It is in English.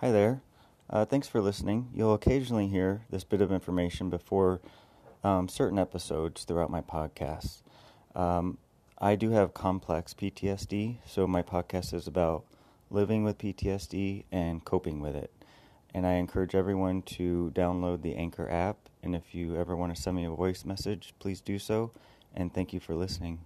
Hi there. Uh, thanks for listening. You'll occasionally hear this bit of information before um, certain episodes throughout my podcast. Um, I do have complex PTSD, so my podcast is about living with PTSD and coping with it. And I encourage everyone to download the Anchor app. And if you ever want to send me a voice message, please do so. And thank you for listening.